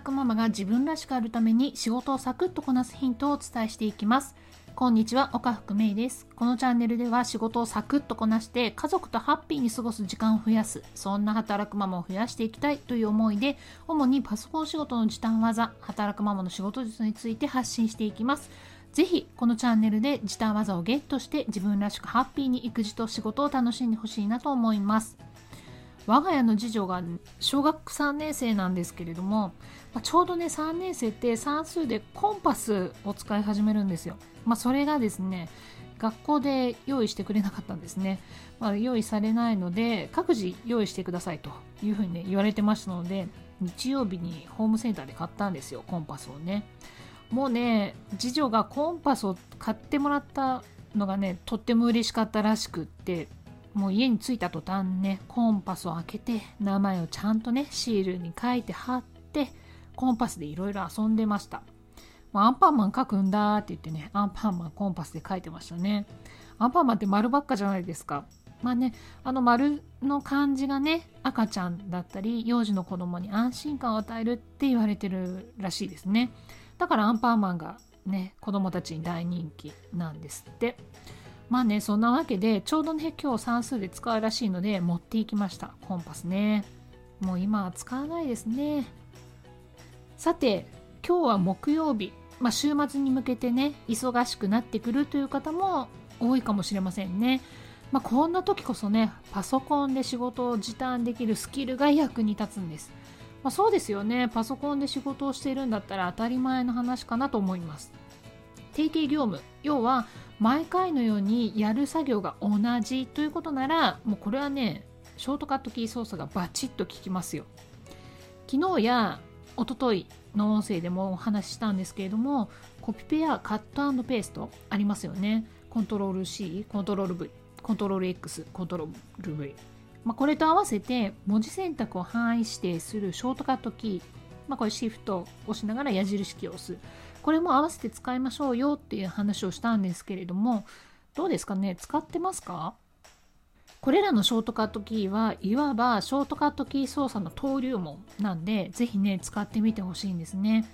くママが自分らしくあるために仕事をサクッとこなすヒントをお伝えしていきます。こんにちは岡福芽衣です。このチャンネルでは仕事をサクッとこなして家族とハッピーに過ごす時間を増やす。そんな働くママを増やしていきたいという思いで主にパソコン仕事の時短技働くママの仕事術について発信していきます。ぜひこのチャンネルで時短技をゲットして自分らしくハッピーに育児と仕事を楽しんでほしいなと思います。我が家の次女が小学3年生なんですけれども、まあ、ちょうどね3年生って算数でコンパスを使い始めるんですよ。まあ、それがですね学校で用意してくれなかったんですね。まあ、用意されないので各自用意してくださいというふうにね言われてましたので日曜日にホームセンターで買ったんですよコンパスをね。もうね次女がコンパスを買ってもらったのがねとっても嬉しかったらしくってもう家に着いた途端ねコンパスを開けて名前をちゃんとねシールに書いて貼ってコンパスでいろいろ遊んでました。アンパンマン書くんだって言ってねアンパンマンコンパスで書いてましたね。アンパンマンって丸ばっかじゃないですか。まあねあの丸の漢字がね赤ちゃんだったり幼児の子供に安心感を与えるって言われてるらしいですね。だからアンパンマンがね子供たちに大人気なんですって。まあねそんなわけでちょうどね今日算数で使うらしいので持っていきました。コンパスね。もう今は使わないですね。さて今日は木曜日、まあ、週末に向けてね忙しくなってくるという方も多いかもしれませんね。まあ、こんな時こそねパソコンで仕事を時短できるスキルが役に立つんです、まあ、そうですよね。パソコンで仕事をしているんだったら当たり前の話かなと思います。定型業務。要は毎回のようにやる作業が同じということならもうこれはねショートカットキー操作がバチッと効きますよ。昨日や一昨日の音声でもお話ししたんですけれどもコピペやカットペーストありますよね。コントロール C コントロール V コントロール X コントロール V、まあ、これと合わせて文字選択を範囲指定するショートカットキー、まあ、これシフトを押しながら矢印キーを押す。これも合わせて使いましょうよっていう話をしたんですけれどもどうですかね？使ってますか？これらのショートカットキーはいわばショートカットキー操作の登竜門なんでぜひね使ってみてほしいんですね。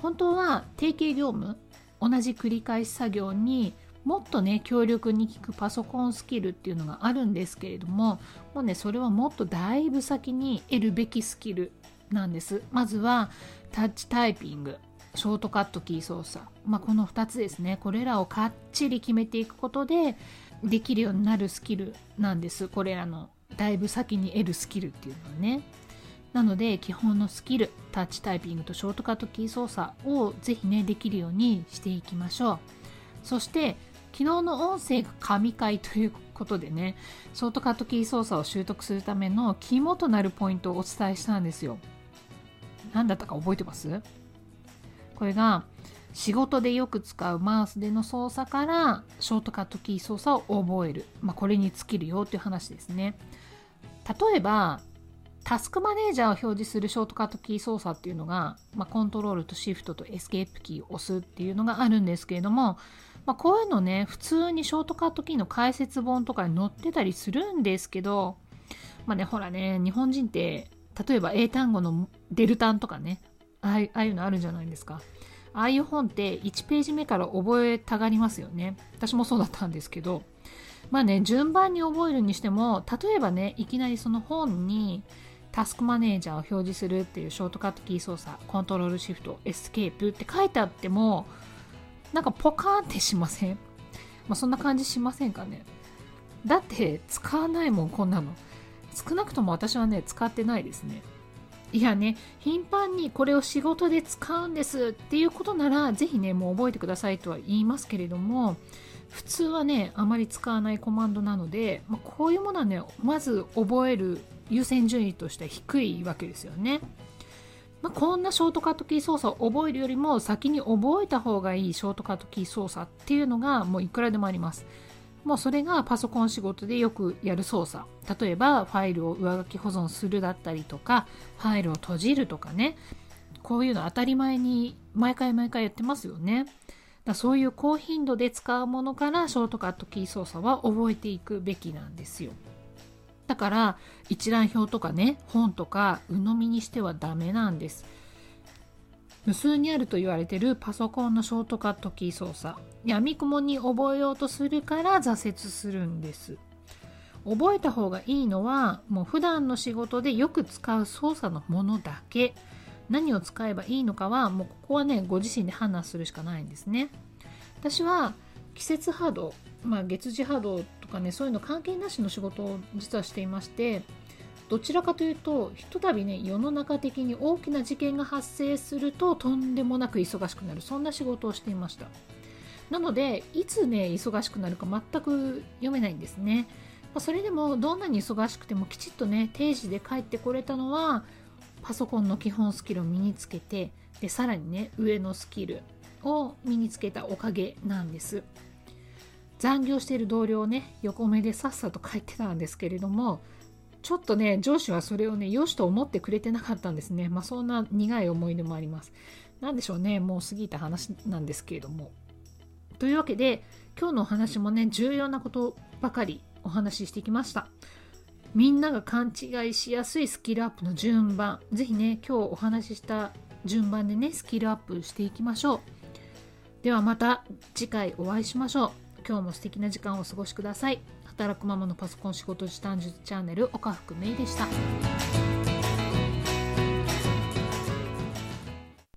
本当は定型業務同じ繰り返し作業にもっとね強力に効くパソコンスキルっていうのがあるんですけれどももうねそれはもっとだいぶ先に得るべきスキルなんです。まずはタッチタイピング。ショートカットキー操作、まあ、この2つですね。これらをかっちり決めていくことでできるようになるスキルなんです。これらのだいぶ先に得るスキルっていうのはね。なので基本のスキルタッチタイピングとショートカットキー操作をぜひねできるようにしていきましょう。そして昨日の音声が神回ということでねショートカットキー操作を習得するための肝となるポイントをお伝えしたんですよ。何だったか覚えてます？これが仕事でよく使うマウスでの操作からショートカットキー操作を覚える、まあ、これに尽きるよっていう話ですね。例えばタスクマネージャーを表示するショートカットキー操作っていうのが、まあ、コントロールとシフトとエスケープキーを押すっていうのがあるんですけれども、まあ、こういうのね普通にショートカットキーの解説本とかに載ってたりするんですけどまあねほらね日本人って例えば英単語のでる単とかねああいうのあるじゃないですか。ああいう本って1ページ目から覚えたがりますよね。私もそうだったんですけど。まあね、順番に覚えるにしても、例えばね、いきなりその本にタスクマネージャーを表示するっていうショートカットキー操作、コントロールシフト、エスケープって書いてあっても、なんかポカーンってしません？まあそんな感じしませんかね？だって使わないもん、こんなの。少なくとも私はね、使ってないですね。いやね、頻繁にこれを仕事で使うんですっていうことなら、ぜひね、もう覚えてくださいとは言いますけれども、普通はね、あまり使わないコマンドなので、まあ、こういうものはね、まず覚える優先順位としては低いわけですよね。まあ、こんなショートカットキー操作を覚えるよりも先に覚えた方がいいショートカットキー操作っていうのがもういくらでもあります。もうそれがパソコン仕事でよくやる操作。例えばファイルを上書き保存するだったりとかファイルを閉じるとかね。こういうの当たり前に毎回毎回やってますよね。だそういう高頻度で使うものからショートカットキー操作は覚えていくべきなんですよ。だから一覧表とかね本とか鵜呑みにしてはダメなんです。無数にあると言われてるパソコンのショートカットキー操作。やみくもに覚えようとするから挫折するんです。覚えた方がいいのはもう普段の仕事でよく使う操作のものだけ。何を使えばいいのかはもうここはねご自身で判断するしかないんですね。私は季節波動、まあ、月次波動とかねそういうの関係なしの仕事を実はしていましてどちらかというとひとたびね世の中的に大きな事件が発生するととんでもなく忙しくなるそんな仕事をしていました。なのでいつね忙しくなるか全く読めないんですね。それでもどんなに忙しくてもきちっとね定時で帰ってこれたのはパソコンの基本スキルを身につけてでさらにね上のスキルを身につけたおかげなんです。残業している同僚ね横目でさっさと帰ってたんですけれどもちょっとね上司はそれをね良しと思ってくれてなかったんですね。まあそんな苦い思い出もあります。何でしょうねもう過ぎた話なんですけれども。というわけで今日のお話もね重要なことばかりお話ししてきました。みんなが勘違いしやすいスキルアップの順番。ぜひね今日お話しした順番でねスキルアップしていきましょう。ではまた次回お会いしましょう。今日も素敵な時間をお過ごしください。働くママのパソコン仕事時短術チャンネル岡福芽衣でした。